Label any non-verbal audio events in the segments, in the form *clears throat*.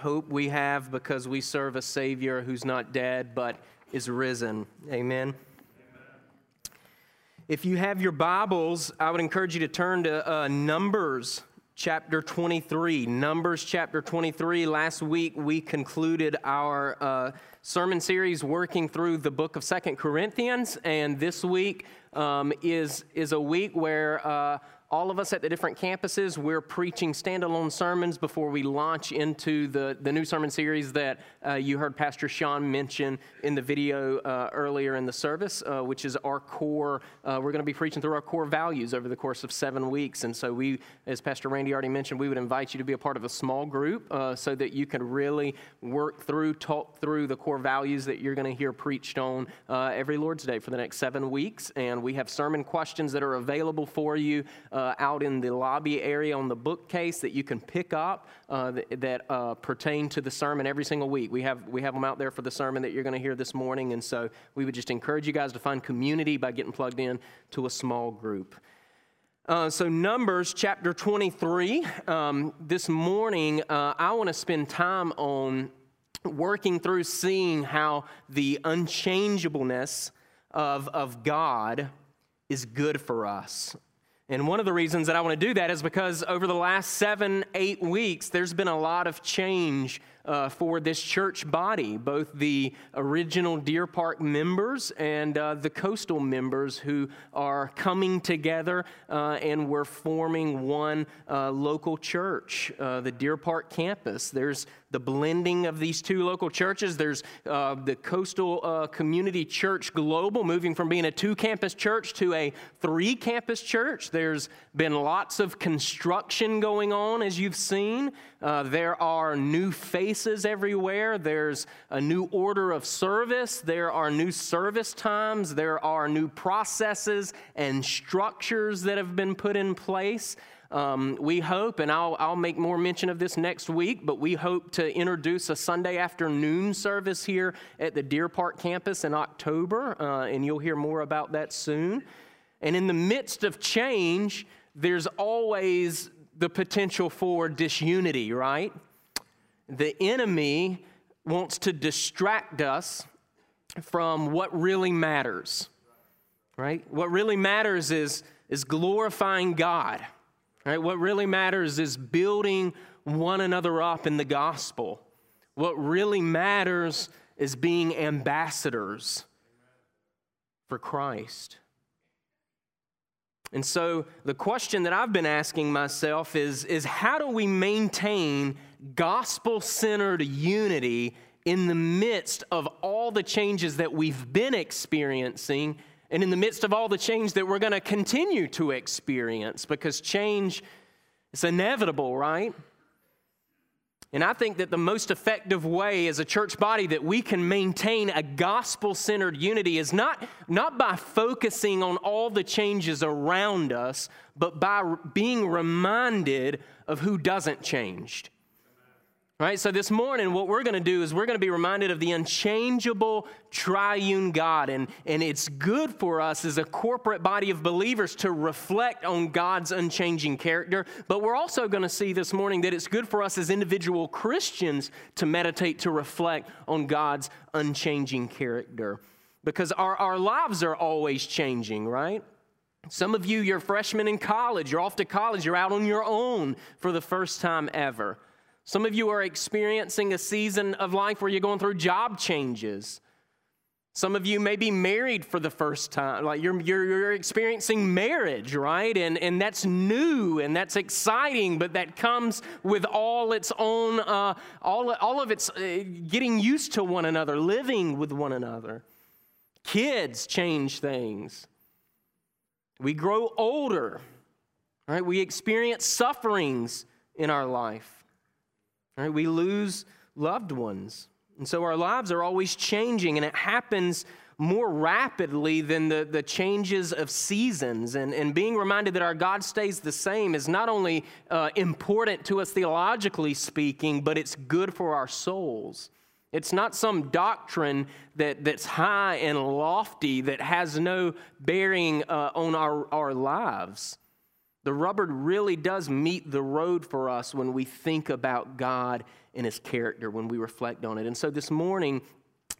hope we have because we serve a Savior who's not dead but is risen. Amen. If you have your Bibles, I would encourage you to turn to uh, Numbers chapter 23. Numbers chapter 23. Last week we concluded our uh, sermon series working through the book of Second Corinthians, and this week um, is, is a week where uh, all of us at the different campuses, we're preaching standalone sermons before we launch into the, the new sermon series that uh, you heard Pastor Sean mention in the video uh, earlier in the service, uh, which is our core. Uh, we're going to be preaching through our core values over the course of seven weeks. And so, we, as Pastor Randy already mentioned, we would invite you to be a part of a small group uh, so that you can really work through, talk through the core values that you're going to hear preached on uh, every Lord's Day for the next seven weeks. And we have sermon questions that are available for you uh, out in the lobby area on the bookcase that you can pick up uh, that, that uh, pertain to the sermon every single week. We have, we have them out there for the sermon that you're going to hear this morning. And so we would just encourage you guys to find community by getting plugged in to a small group. Uh, so, Numbers chapter 23. Um, this morning, uh, I want to spend time on working through seeing how the unchangeableness of, of God is good for us. And one of the reasons that I want to do that is because over the last seven, eight weeks, there's been a lot of change uh, for this church body, both the original Deer Park members and uh, the coastal members who are coming together uh, and we're forming one uh, local church, uh, the Deer Park campus. There's the blending of these two local churches. There's uh, the Coastal Community Church Global, moving from being a two campus church to a three campus church. There's been lots of construction going on, as you've seen. There are new faces everywhere. There's a new order of service. There are new service times. There are new processes and structures that have been put in place. Um, we hope, and I'll, I'll make more mention of this next week, but we hope to introduce a Sunday afternoon service here at the Deer Park campus in October, uh, and you'll hear more about that soon. And in the midst of change, there's always the potential for disunity, right? the enemy wants to distract us from what really matters. Right? What really matters is, is glorifying God. Right? What really matters is building one another up in the gospel. What really matters is being ambassadors for Christ. And so the question that I've been asking myself is, is how do we maintain gospel centered unity in the midst of all the changes that we've been experiencing and in the midst of all the change that we're going to continue to experience? Because change is inevitable, right? And I think that the most effective way as a church body that we can maintain a gospel centered unity is not, not by focusing on all the changes around us, but by being reminded of who doesn't change. Right? So this morning, what we're going to do is we're going to be reminded of the unchangeable triune God. And, and it's good for us as a corporate body of believers to reflect on God's unchanging character. But we're also going to see this morning that it's good for us as individual Christians to meditate, to reflect on God's unchanging character. Because our, our lives are always changing, right? Some of you, you're freshmen in college, you're off to college, you're out on your own for the first time ever. Some of you are experiencing a season of life where you're going through job changes. Some of you may be married for the first time, like you're, you're, you're, experiencing marriage, right? And, and that's new and that's exciting, but that comes with all its own, uh, all, all of its uh, getting used to one another, living with one another. Kids change things. We grow older, right? We experience sufferings in our life. Right? We lose loved ones. And so our lives are always changing, and it happens more rapidly than the, the changes of seasons. And, and being reminded that our God stays the same is not only uh, important to us theologically speaking, but it's good for our souls. It's not some doctrine that, that's high and lofty that has no bearing uh, on our, our lives. The rubber really does meet the road for us when we think about God and his character when we reflect on it. And so this morning,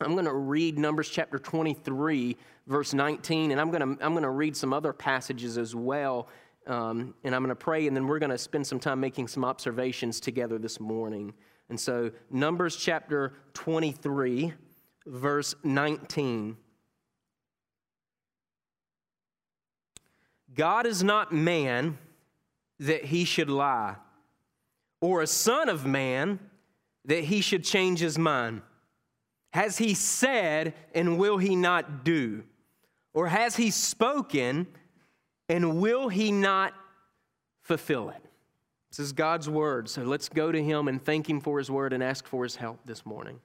I'm going to read Numbers chapter 23, verse 19, and I'm going to, I'm going to read some other passages as well. Um, and I'm going to pray, and then we're going to spend some time making some observations together this morning. And so, Numbers chapter 23, verse 19. God is not man that he should lie, or a son of man that he should change his mind. Has he said, and will he not do? Or has he spoken, and will he not fulfill it? This is God's word. So let's go to him and thank him for his word and ask for his help this morning.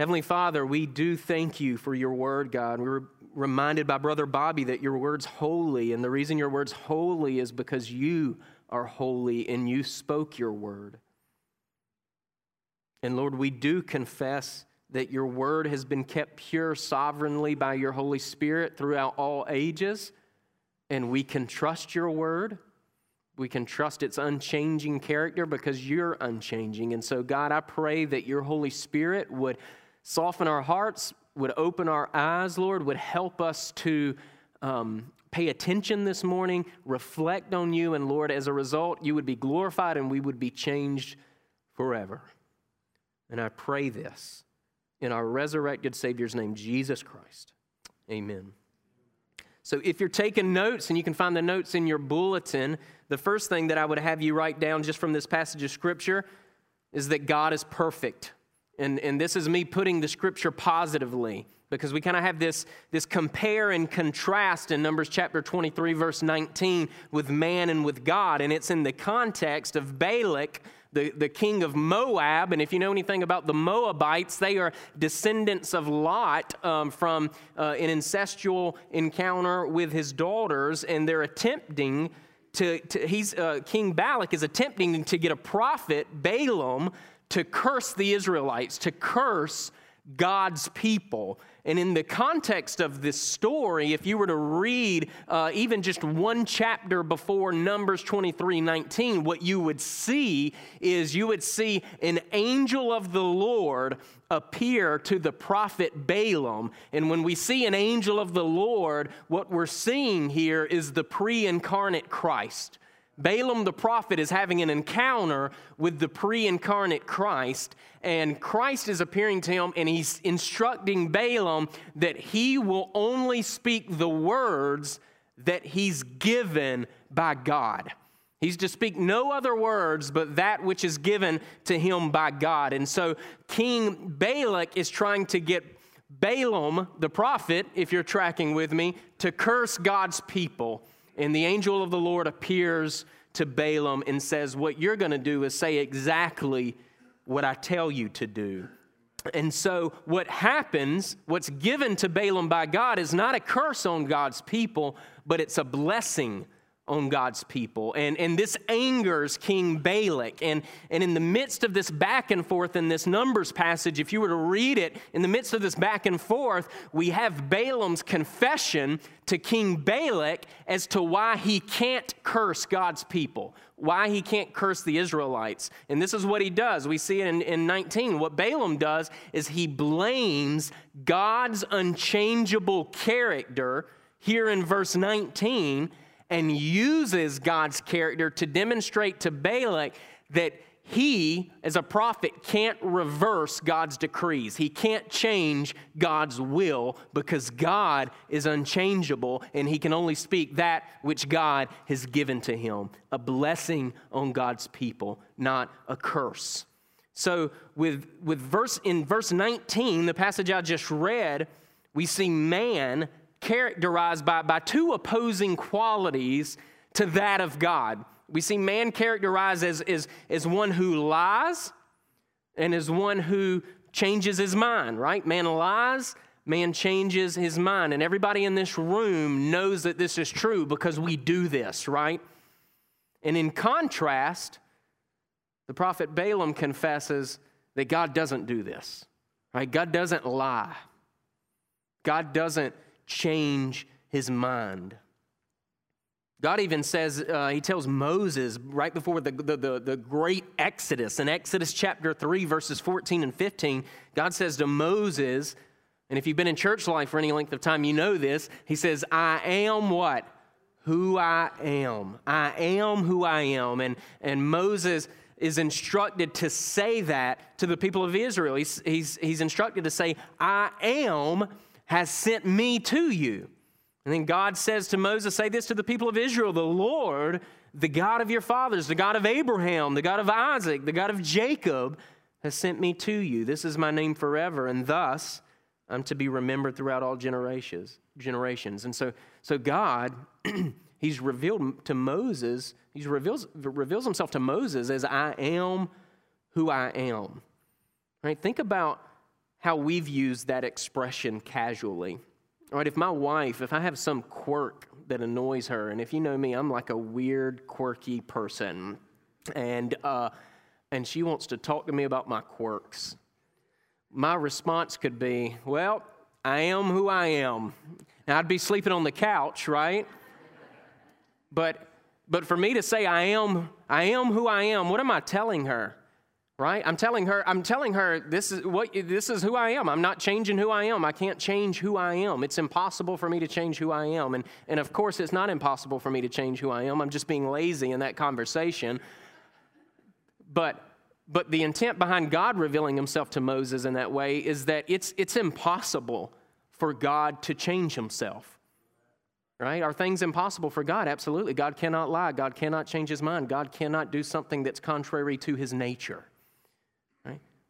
Heavenly Father, we do thank you for your word, God. We were reminded by Brother Bobby that your word's holy, and the reason your word's holy is because you are holy and you spoke your word. And Lord, we do confess that your word has been kept pure sovereignly by your Holy Spirit throughout all ages, and we can trust your word. We can trust its unchanging character because you're unchanging. And so, God, I pray that your Holy Spirit would soften our hearts, would open our eyes, Lord, would help us to um, pay attention this morning, reflect on you, and Lord, as a result, you would be glorified and we would be changed forever. And I pray this in our resurrected Savior's name, Jesus Christ. Amen. So, if you're taking notes, and you can find the notes in your bulletin, the first thing that I would have you write down just from this passage of Scripture is that God is perfect. And, and this is me putting the Scripture positively because we kind of have this, this compare and contrast in Numbers chapter 23, verse 19, with man and with God. And it's in the context of Balak the, the king of Moab. And if you know anything about the Moabites, they are descendants of Lot um, from uh, an incestual encounter with his daughters, and they're attempting to, to he's, uh, King Balak is attempting to get a prophet, Balaam, to curse the Israelites, to curse God's people. And in the context of this story, if you were to read uh, even just one chapter before Numbers 23 19, what you would see is you would see an angel of the Lord appear to the prophet Balaam. And when we see an angel of the Lord, what we're seeing here is the pre incarnate Christ. Balaam the prophet is having an encounter with the pre incarnate Christ, and Christ is appearing to him and he's instructing Balaam that he will only speak the words that he's given by God. He's to speak no other words but that which is given to him by God. And so King Balak is trying to get Balaam, the prophet, if you're tracking with me, to curse God's people. And the angel of the Lord appears to Balaam and says, What you're going to do is say exactly what I tell you to do. And so, what happens, what's given to Balaam by God, is not a curse on God's people, but it's a blessing on God's people. And, and this angers King Balak. And, and in the midst of this back and forth in this Numbers passage, if you were to read it, in the midst of this back and forth, we have Balaam's confession to King Balak as to why he can't curse God's people, why he can't curse the Israelites. And this is what he does. We see it in, in 19. What Balaam does is he blames God's unchangeable character here in verse 19 and uses God's character to demonstrate to Balak that he, as a prophet, can't reverse God's decrees. He can't change God's will because God is unchangeable and he can only speak that which God has given to him a blessing on God's people, not a curse. So, with, with verse, in verse 19, the passage I just read, we see man characterized by, by two opposing qualities to that of God. We see man characterized as, as, as one who lies and as one who changes his mind, right? Man lies, man changes his mind. And everybody in this room knows that this is true because we do this, right? And in contrast, the prophet Balaam confesses that God doesn't do this, right? God doesn't lie. God doesn't change his mind. God even says, uh, he tells Moses right before the, the, the, the, great Exodus, in Exodus chapter 3, verses 14 and 15, God says to Moses, and if you've been in church life for any length of time, you know this. He says, I am what? Who I am. I am who I am. And, and Moses is instructed to say that to the people of Israel. He's, he's, he's instructed to say, I am has sent me to you. And then God says to Moses, Say this to the people of Israel the Lord, the God of your fathers, the God of Abraham, the God of Isaac, the God of Jacob, has sent me to you. This is my name forever, and thus I'm to be remembered throughout all generations. Generations. And so, so God, *clears throat* He's revealed to Moses, He reveals, reveals Himself to Moses as I am who I am. Right? Think about how we've used that expression casually. Right, if my wife, if I have some quirk that annoys her, and if you know me, I'm like a weird, quirky person, and uh, and she wants to talk to me about my quirks, my response could be, "Well, I am who I am." And I'd be sleeping on the couch, right? But but for me to say I am I am who I am, what am I telling her? Right i'm telling her i'm telling her this is what this is who i am i'm not changing who i am i can't change who i am it's impossible for me to change who i am and, and of course it's not impossible for me to change who i am i'm just being lazy in that conversation but but the intent behind god revealing himself to moses in that way is that it's it's impossible for god to change himself right? Are things impossible for God? Absolutely. God cannot lie. God cannot change his mind. God cannot do something that's contrary to his nature.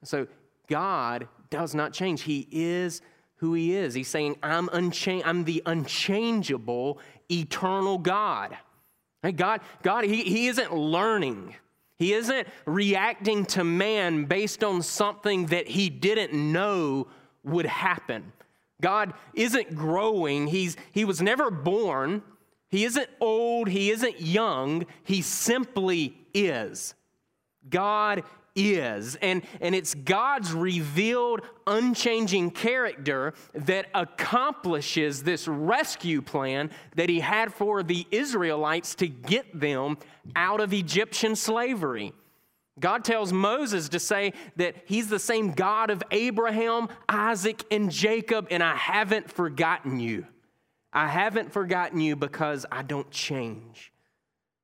So God does not change. He is who he is. He's saying, I'm, uncha- I'm the unchangeable, eternal God. God, God he, he isn't learning. He isn't reacting to man based on something that he didn't know would happen. God isn't growing. He's, he was never born. He isn't old. He isn't young. He simply is. God is. And, and it's God's revealed, unchanging character that accomplishes this rescue plan that He had for the Israelites to get them out of Egyptian slavery. God tells Moses to say that He's the same God of Abraham, Isaac, and Jacob, and I haven't forgotten you. I haven't forgotten you because I don't change.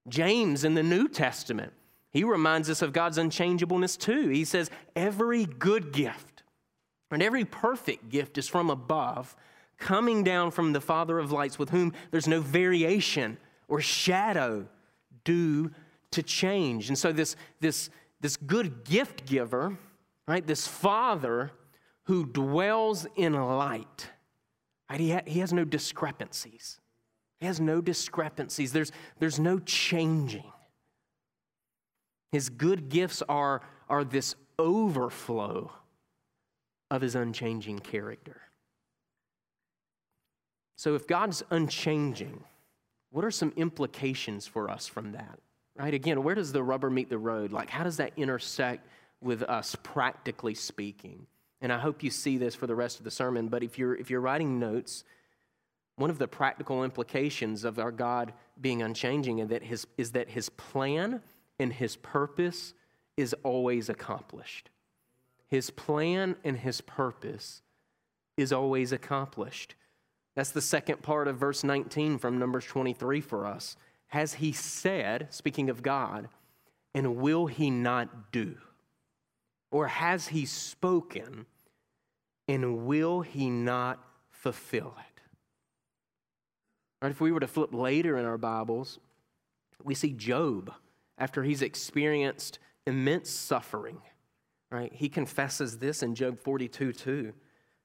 James in the New Testament he reminds us of God's unchangeableness too. He says, Every good gift and every perfect gift is from above, coming down from the Father of lights, with whom there's no variation or shadow due to change. And so, this, this, this good gift giver, right, this Father who dwells in light, right, he, ha- he has no discrepancies. He has no discrepancies. There's, there's no changing. His good gifts are, are this overflow of his unchanging character. So, if God's unchanging, what are some implications for us from that? Right? Again, where does the rubber meet the road? Like, how does that intersect with us, practically speaking? And I hope you see this for the rest of the sermon, but if you're, if you're writing notes, one of the practical implications of our God being unchanging is that his, is that his plan and his purpose is always accomplished. His plan and his purpose is always accomplished. That's the second part of verse 19 from Numbers 23 for us. Has he said, speaking of God, and will he not do? Or has he spoken, and will he not fulfill it? Right, if we were to flip later in our Bibles, we see Job after he's experienced immense suffering. Right? He confesses this in Job 42 2.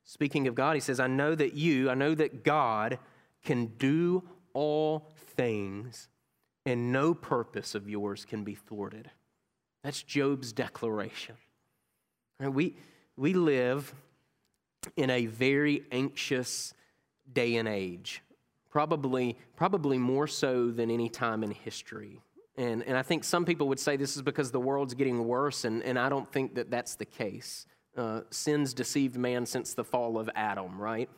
Speaking of God, he says, I know that you, I know that God can do all things, and no purpose of yours can be thwarted. That's Job's declaration. Right? We, we live in a very anxious day and age, probably, probably more so than any time in history. And, and I think some people would say this is because the world's getting worse, and, and I don't think that that's the case. Uh, sin's deceived man since the fall of Adam, right?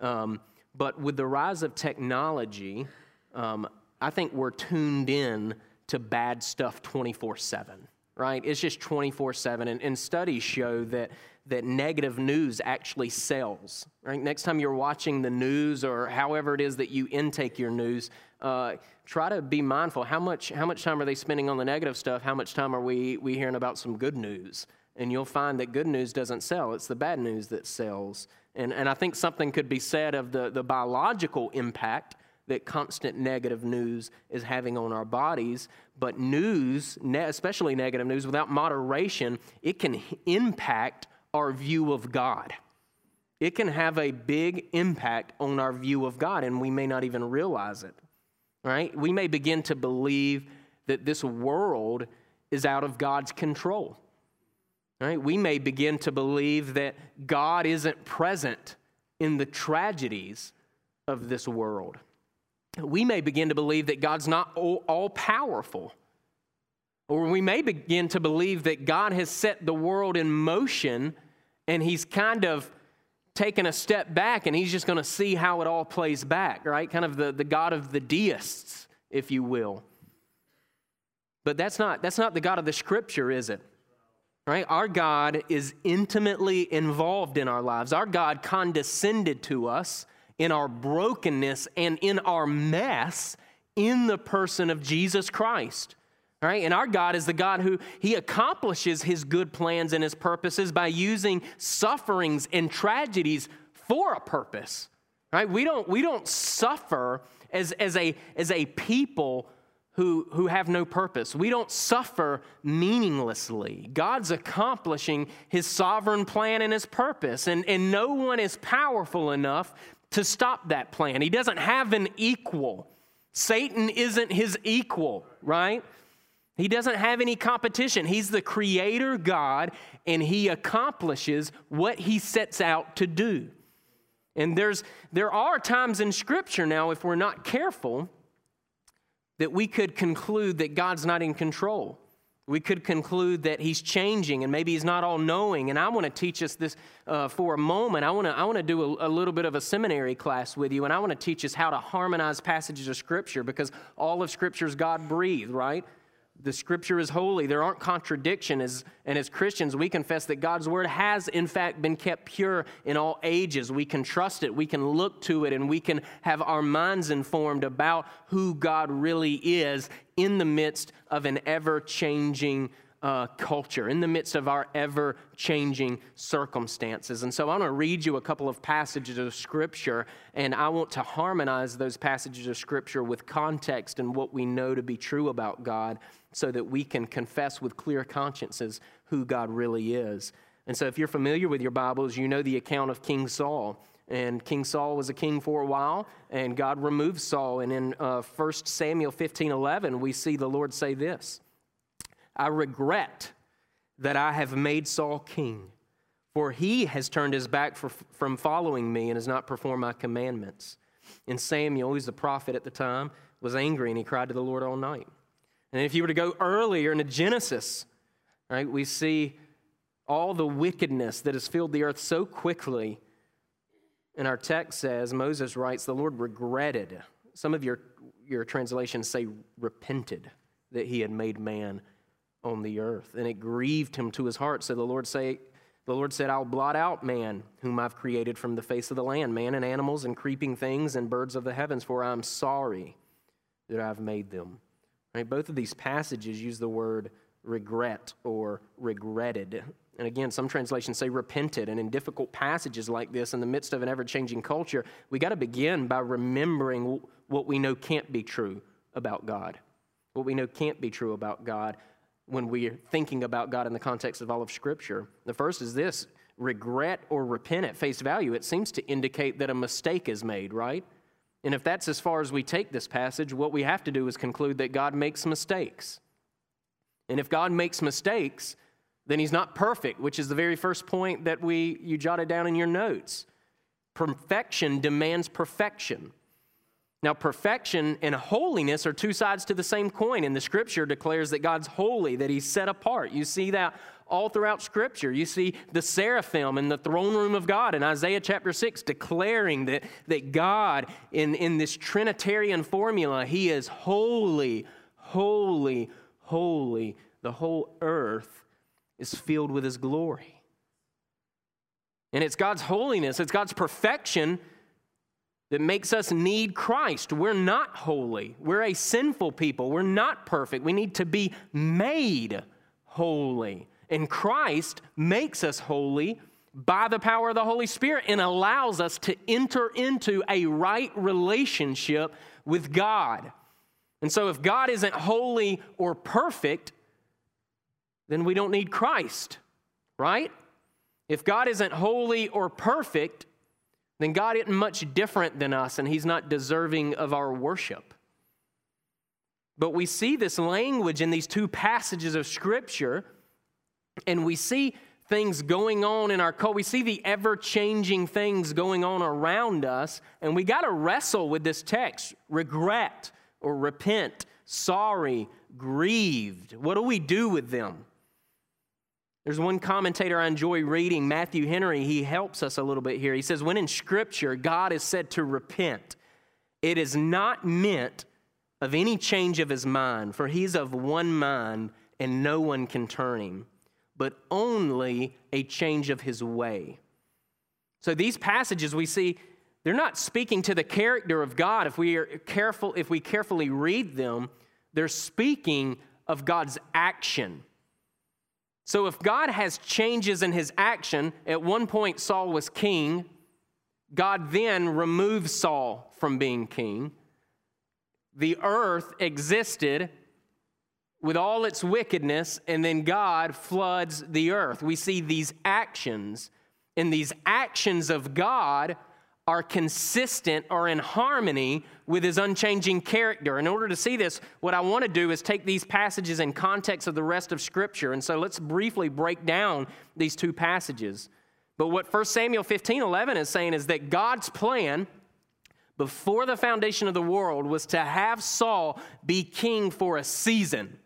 Um, but with the rise of technology, um, I think we're tuned in to bad stuff 24 7, right? It's just 24 7. And, and studies show that, that negative news actually sells, right? Next time you're watching the news or however it is that you intake your news, uh, try to be mindful. How much, how much time are they spending on the negative stuff? How much time are we, we hearing about some good news? And you'll find that good news doesn't sell, it's the bad news that sells. And, and I think something could be said of the, the biological impact that constant negative news is having on our bodies. But news, especially negative news, without moderation, it can impact our view of God. It can have a big impact on our view of God, and we may not even realize it. Right? We may begin to believe that this world is out of God's control. Right? We may begin to believe that God isn't present in the tragedies of this world. We may begin to believe that God's not all, all powerful. Or we may begin to believe that God has set the world in motion and he's kind of taken a step back and he's just going to see how it all plays back, right? Kind of the, the God of the deists, if you will. But that's not, that's not the God of the scripture, is it? Right? Our God is intimately involved in our lives. Our God condescended to us in our brokenness and in our mess in the person of Jesus Christ. Right? And our God is the God who he accomplishes his good plans and his purposes by using sufferings and tragedies for a purpose. Right? We don't, we don't suffer as, as, a, as a people who, who have no purpose. We don't suffer meaninglessly. God's accomplishing his sovereign plan and his purpose, and, and no one is powerful enough to stop that plan. He doesn't have an equal. Satan isn't his equal, right? He doesn't have any competition. He's the creator God, and he accomplishes what he sets out to do. And there's, there are times in Scripture now, if we're not careful, that we could conclude that God's not in control. We could conclude that he's changing and maybe he's not all knowing. And I want to teach us this uh, for a moment. I want to, I want to do a, a, little bit of a seminary class with you, and I want to teach us how to harmonize passages of Scripture because all of Scripture is God breathed, right? The scripture is holy. There aren't contradictions. And as Christians, we confess that God's word has, in fact, been kept pure in all ages. We can trust it, we can look to it, and we can have our minds informed about who God really is in the midst of an ever changing uh, culture, in the midst of our ever changing circumstances. And so I want to read you a couple of passages of Scripture, and I want to harmonize those passages of Scripture with context and what we know to be true about God so that we can confess with clear consciences who God really is. And so if you're familiar with your Bibles, you know the account of King Saul. And King Saul was a king for a while, and God removed Saul. And in uh, 1 Samuel 15 11, we see the Lord say this I regret that I have made Saul king, for he has turned his back for, from following me and has not performed my commandments. And Samuel, who's the prophet at the time, was angry and he cried to the Lord all night. And if you were to go earlier into Genesis, right, we see all the wickedness that has filled the earth so quickly. And our text says, Moses writes, the Lord regretted. Some of your, your translations say repented that he had made man on the earth. And it grieved him to his heart. So the Lord say, the Lord said, I'll blot out man, whom I've created from the face of the land, man and animals and creeping things and birds of the heavens, for I'm sorry that I've made them. Right? Both of these passages use the word regret or regretted. And again, some translations say repented. And in difficult passages like this, in the midst of an ever changing culture, we got to begin by remembering what we know can't be true about God. What we know can't be true about God when we're thinking about God in the context of all of Scripture. The first is this regret or repent at face value. It seems to indicate that a mistake is made, right? And if that's as far as we take this passage, what we have to do is conclude that God makes mistakes. And if God makes mistakes, then he's not perfect, which is the very first point that we you jotted down in your notes. Perfection demands perfection. Now, perfection and holiness are two sides to the same coin, and the scripture declares that God's holy, that he's set apart. You see that all throughout Scripture. You see the seraphim in the throne room of God in Isaiah chapter 6 declaring that, that God, in, in this Trinitarian formula, He is holy, holy, holy. The whole earth is filled with His glory. And it's God's holiness, it's God's perfection that makes us need Christ. We're not holy. We're a sinful people. We're not perfect. We need to be made holy. And Christ makes us holy by the power of the Holy Spirit and allows us to enter into a right relationship with God. And so, if God isn't holy or perfect, then we don't need Christ, right? If God isn't holy or perfect, then God isn't much different than us and He's not deserving of our worship. But we see this language in these two passages of Scripture, and we see things going on in our culture. We see the ever changing things going on around us, and we got to wrestle with this text regret or repent, sorry, grieved. What do we do with them? There's one commentator I enjoy reading, Matthew Henry. He helps us a little bit here. He says, When in Scripture God is said to repent, it is not meant of any change of his mind, for he's of one mind and no one can turn him, but only a change of his way. So these passages we see, they're not speaking to the character of God. If we are careful, if we carefully read them, they're speaking of God's action. So if God has changes in his action, at one point Saul was king, God then removes Saul from being king. The earth existed with all its wickedness, and then God floods the earth. We see these actions, and these actions of God are consistent or in harmony with his unchanging character. In order to see this, what I want to do is take these passages in context of the rest of Scripture. And so let's briefly break down these two passages. But what 1 Samuel 15 11 is saying is that God's plan before the foundation of the world was to have Saul be king for a season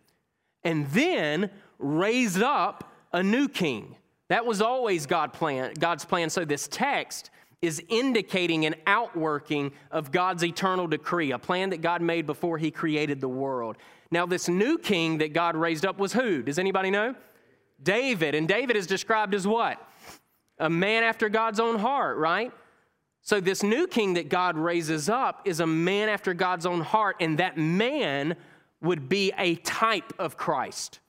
and then raise up a new king. That was always God plan, God's plan. So this text is indicating an outworking of God's eternal decree, a plan that God made before he created the world. Now, this new king that God raised up was who? Does anybody know? David. And David is described as what? A man after God's own heart, right? So, this new king that God raises up is a man after God's own heart, and that man would be a type of Christ.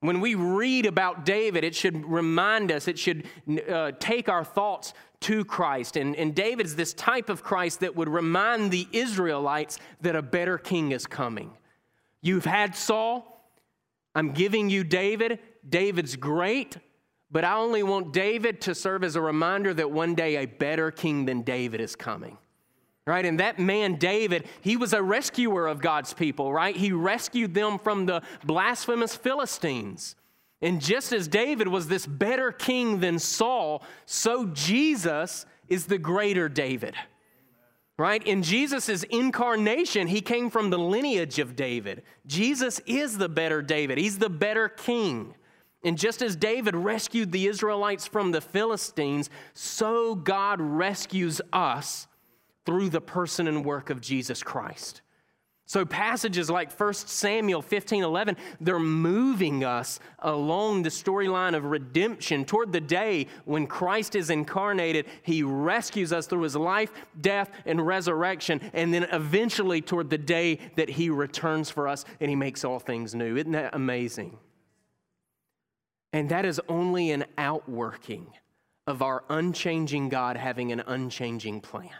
When we read about David, it should remind us, it should uh, take our thoughts to Christ. And, and David's this type of Christ that would remind the Israelites that a better king is coming. You've had Saul, I'm giving you David. David's great, but I only want David to serve as a reminder that one day a better king than David is coming right? And that man, David, he was a rescuer of God's people, right? He rescued them from the blasphemous Philistines. And just as David was this better king than Saul, so Jesus is the greater David. Right? In Jesus' incarnation, he came from the lineage of David. Jesus is the better David, he's the better king. And just as David rescued the Israelites from the Philistines, so God rescues us through the person and work of Jesus Christ. So passages like 1 Samuel 15 11, they're moving us along the storyline of redemption toward the day when Christ is incarnated. He rescues us through his life, death, and resurrection, and then eventually toward the day that he returns for us and he makes all things new. Isn't that amazing? And that is only an outworking of our unchanging God having an unchanging plan.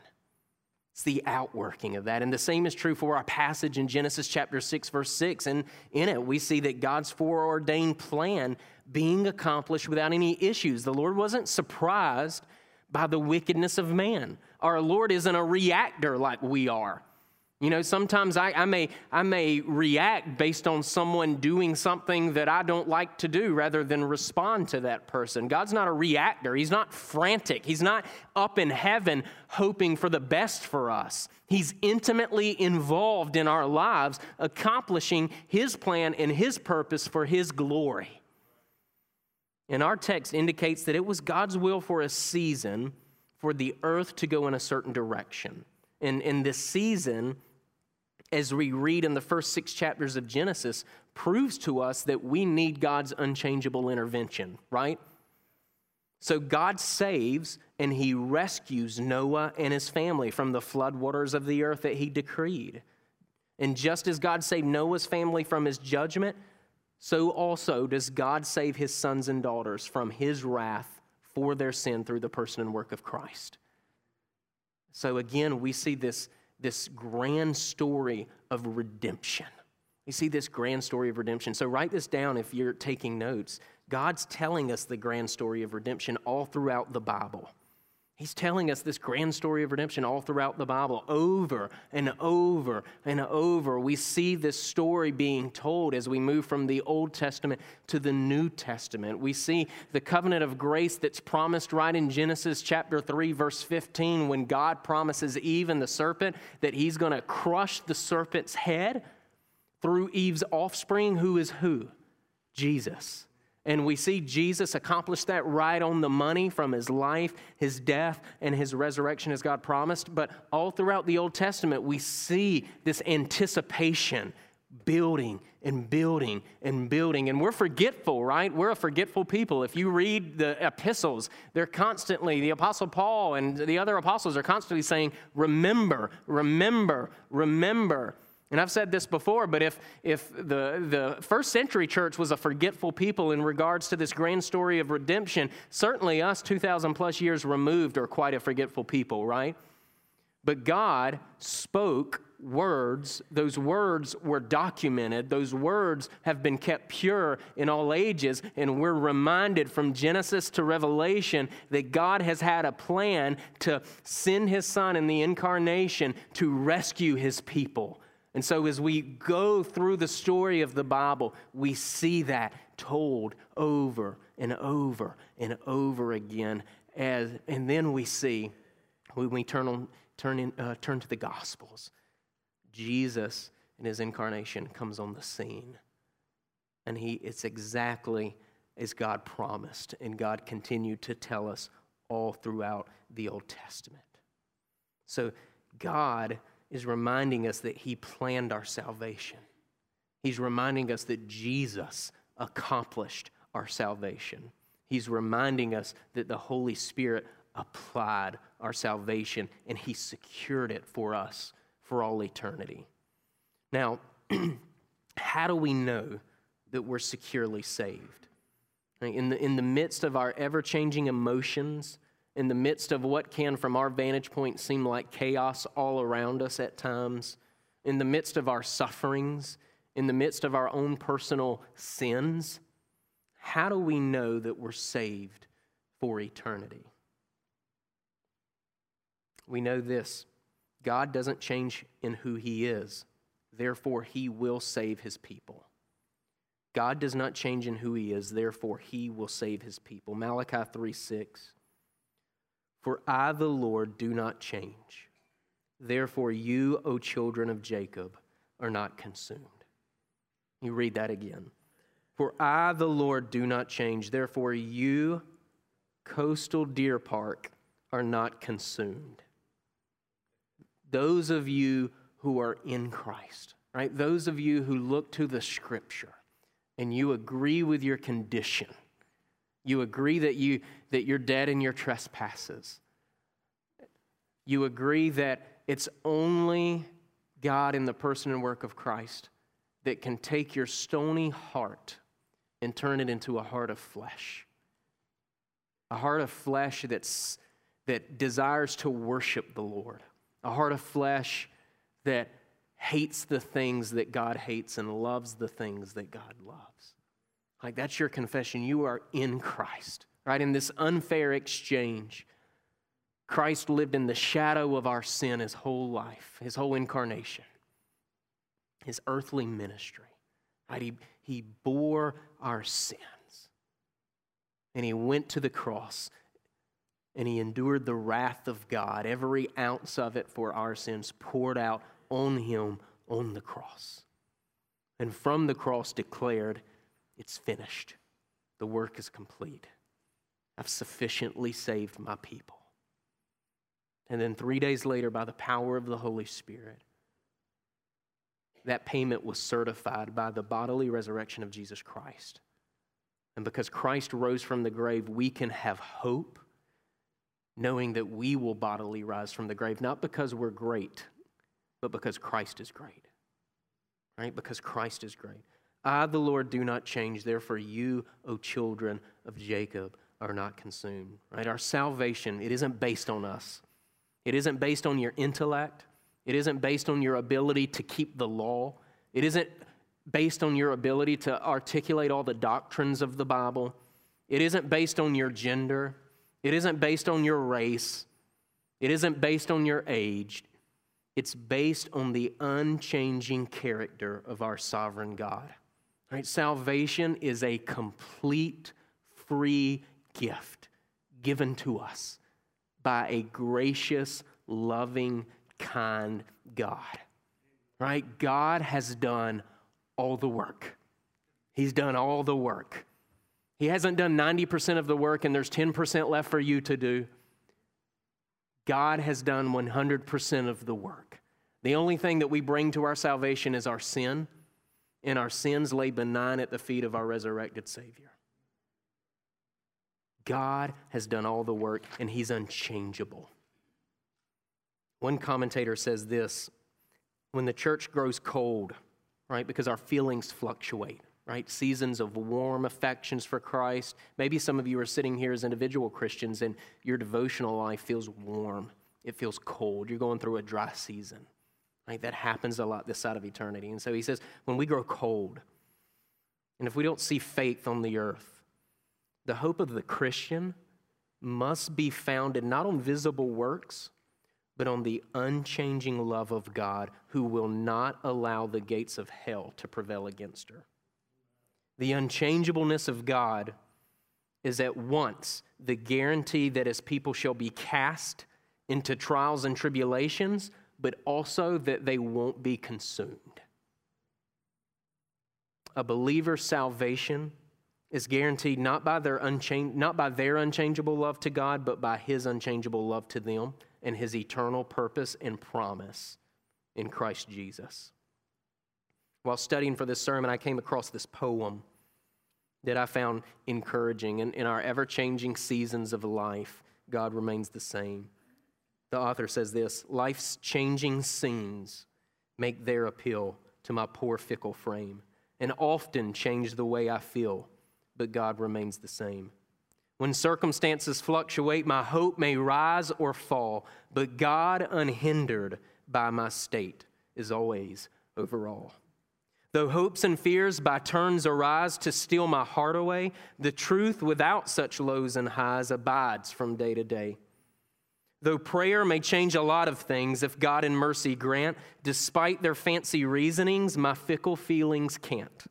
It's the outworking of that. And the same is true for our passage in Genesis chapter 6, verse 6. And in it, we see that God's foreordained plan being accomplished without any issues. The Lord wasn't surprised by the wickedness of man. Our Lord isn't a reactor like we are. You know, sometimes I, I, may, I may react based on someone doing something that I don't like to do rather than respond to that person. God's not a reactor. He's not frantic. He's not up in heaven hoping for the best for us. He's intimately involved in our lives, accomplishing His plan and His purpose for His glory. And our text indicates that it was God's will for a season for the earth to go in a certain direction. And in this season, as we read in the first six chapters of Genesis, proves to us that we need God's unchangeable intervention, right? So God saves and he rescues Noah and his family from the floodwaters of the earth that he decreed. And just as God saved Noah's family from his judgment, so also does God save his sons and daughters from his wrath for their sin through the person and work of Christ. So again, we see this, this grand story of redemption. You see this grand story of redemption. So write this down if you're taking notes. God's telling us the grand story of redemption all throughout the Bible. He's telling us this grand story of redemption all throughout the Bible, over and over and over. We see this story being told as we move from the Old Testament to the New Testament. We see the covenant of grace that's promised right in Genesis chapter 3, verse 15, when God promises Eve and the serpent that he's going to crush the serpent's head through Eve's offspring, who is who? Jesus. And we see Jesus accomplish that right on the money from his life, his death, and his resurrection as God promised. But all throughout the Old Testament, we see this anticipation building and building and building. And we're forgetful, right? We're a forgetful people. If you read the epistles, they're constantly, the Apostle Paul and the other apostles are constantly saying, Remember, remember, remember. And I've said this before, but if, if the, the first century church was a forgetful people in regards to this grand story of redemption, certainly us 2,000 plus years removed are quite a forgetful people, right? But God spoke words. Those words were documented. Those words have been kept pure in all ages. And we're reminded from Genesis to Revelation that God has had a plan to send his son in the incarnation to rescue his people and so, as we go through the story of the Bible, we see that told over and over and over again. As, and then we see, when we turn, on, turn, in, uh, turn to the Gospels, Jesus in his incarnation comes on the scene. And he, it's exactly as God promised, and God continued to tell us all throughout the Old Testament. So, God is reminding us that He planned our salvation. He's reminding us that Jesus accomplished our salvation. He's reminding us that the Holy Spirit applied our salvation and He secured it for us for all eternity. Now, *clears throat* how do we know that we're securely saved? In the, in the midst of our ever changing emotions, in the midst of what can, from our vantage point, seem like chaos all around us at times, in the midst of our sufferings, in the midst of our own personal sins, how do we know that we're saved for eternity? We know this God doesn't change in who He is, therefore, He will save His people. God does not change in who He is, therefore, He will save His people. Malachi 3 6. For I, the Lord, do not change. Therefore, you, O children of Jacob, are not consumed. You read that again. For I, the Lord, do not change. Therefore, you, coastal deer park, are not consumed. Those of you who are in Christ, right? Those of you who look to the scripture and you agree with your condition you agree that, you, that you're dead in your trespasses. You agree that it's only God in the person and work of Christ that can take your stony heart and turn it into a heart of flesh. A heart of flesh that's, that desires to worship the Lord. A heart of flesh that hates the things that God hates and loves the things that God loves. Like that's your confession. You are in Christ, right? In this unfair exchange, Christ lived in the shadow of our sin his whole life, his whole incarnation, his earthly ministry. Right? He, he bore our sins. And he went to the cross and he endured the wrath of God, every ounce of it for our sins poured out on him on the cross. And from the cross declared, it's finished. The work is complete. I've sufficiently saved my people. And then three days later, by the power of the Holy Spirit, that payment was certified by the bodily resurrection of Jesus Christ. And because Christ rose from the grave, we can have hope, knowing that we will bodily rise from the grave, not because we're great, but because Christ is great. Right? Because Christ is great. I, the Lord, do not change. Therefore, you, O children of Jacob, are not consumed. Right? Our salvation, it isn't based on us. It isn't based on your intellect. It isn't based on your ability to keep the law. It isn't based on your ability to articulate all the doctrines of the Bible. It isn't based on your gender. It isn't based on your race. It isn't based on your age. It's based on the unchanging character of our sovereign God. Right? Salvation is a complete, free gift given to us by a gracious, loving, kind God. Right? God has done all the work. He's done all the work. He hasn't done 90% of the work and there's 10% left for you to do. God has done 100% of the work. The only thing that we bring to our salvation is our sin, and our sins lay benign at the feet of our resurrected Savior. God has done all the work, and He's unchangeable. One commentator says this when the church grows cold, right, because our feelings fluctuate, right? Seasons of warm affections for Christ. Maybe some of you are sitting here as individual Christians and your devotional life feels warm, it feels cold. You're going through a dry season, right? That happens a lot this side of eternity. And so he says, when we grow cold, and if we don't see faith on the earth, the hope of the Christian must be founded not on visible works, but on the unchanging love of God who will not allow the gates of hell to prevail against her. The unchangeableness of God is at once the guarantee that his people shall be cast into trials and tribulations, but also that they won't be consumed. A believer's salvation is guaranteed not by their unchange, not by their unchangeable love to God, but by his unchangeable love to them and his eternal purpose and promise in Christ Jesus. While studying for this sermon, I came across this poem that I found encouraging. In, in our ever changing seasons of life, God remains the same. The author says this Life's changing scenes make their appeal to my poor, fickle frame, and often change the way I feel but God remains the same. When circumstances fluctuate, my hope may rise or fall, but God, unhindered by my state, is always over all. Though hopes and fears by turns arise to steal my heart away, the truth without such lows and highs abides from day to day. Though prayer may change a lot of things if God in mercy grant, despite their fancy reasonings, my fickle feelings can't.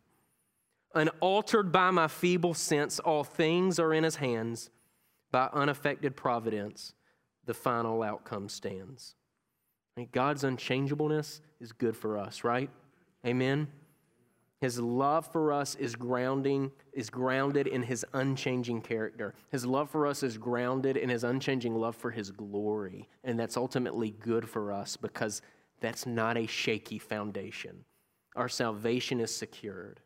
Unaltered by my feeble sense, all things are in his hands. By unaffected providence, the final outcome stands. God's unchangeableness is good for us, right? Amen. His love for us is grounding is grounded in his unchanging character. His love for us is grounded in his unchanging love for his glory, and that's ultimately good for us because that's not a shaky foundation. Our salvation is secured.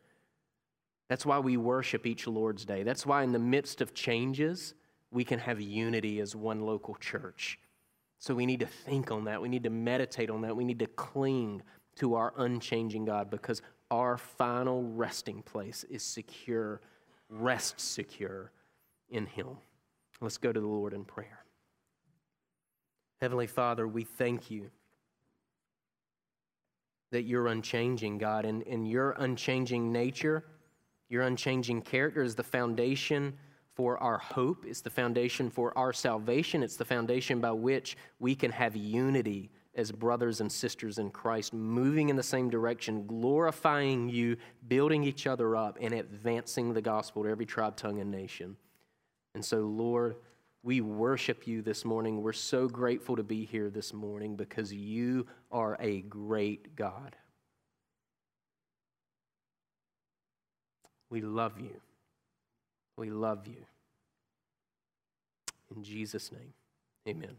That's why we worship each Lord's Day. That's why, in the midst of changes, we can have unity as one local church. So we need to think on that. We need to meditate on that. We need to cling to our unchanging God because our final resting place is secure, rest secure in Him. Let's go to the Lord in prayer. Heavenly Father, we thank you that you're unchanging, God, and, and your unchanging nature your unchanging character is the foundation for our hope, it's the foundation for our salvation, it's the foundation by which we can have unity as brothers and sisters in Christ, moving in the same direction, glorifying you, building each other up, and advancing the gospel to every tribe, tongue, and nation. And so, Lord, we worship you this morning. We're so grateful to be here this morning because you are a great God. We love you. We love you. In Jesus' name, amen.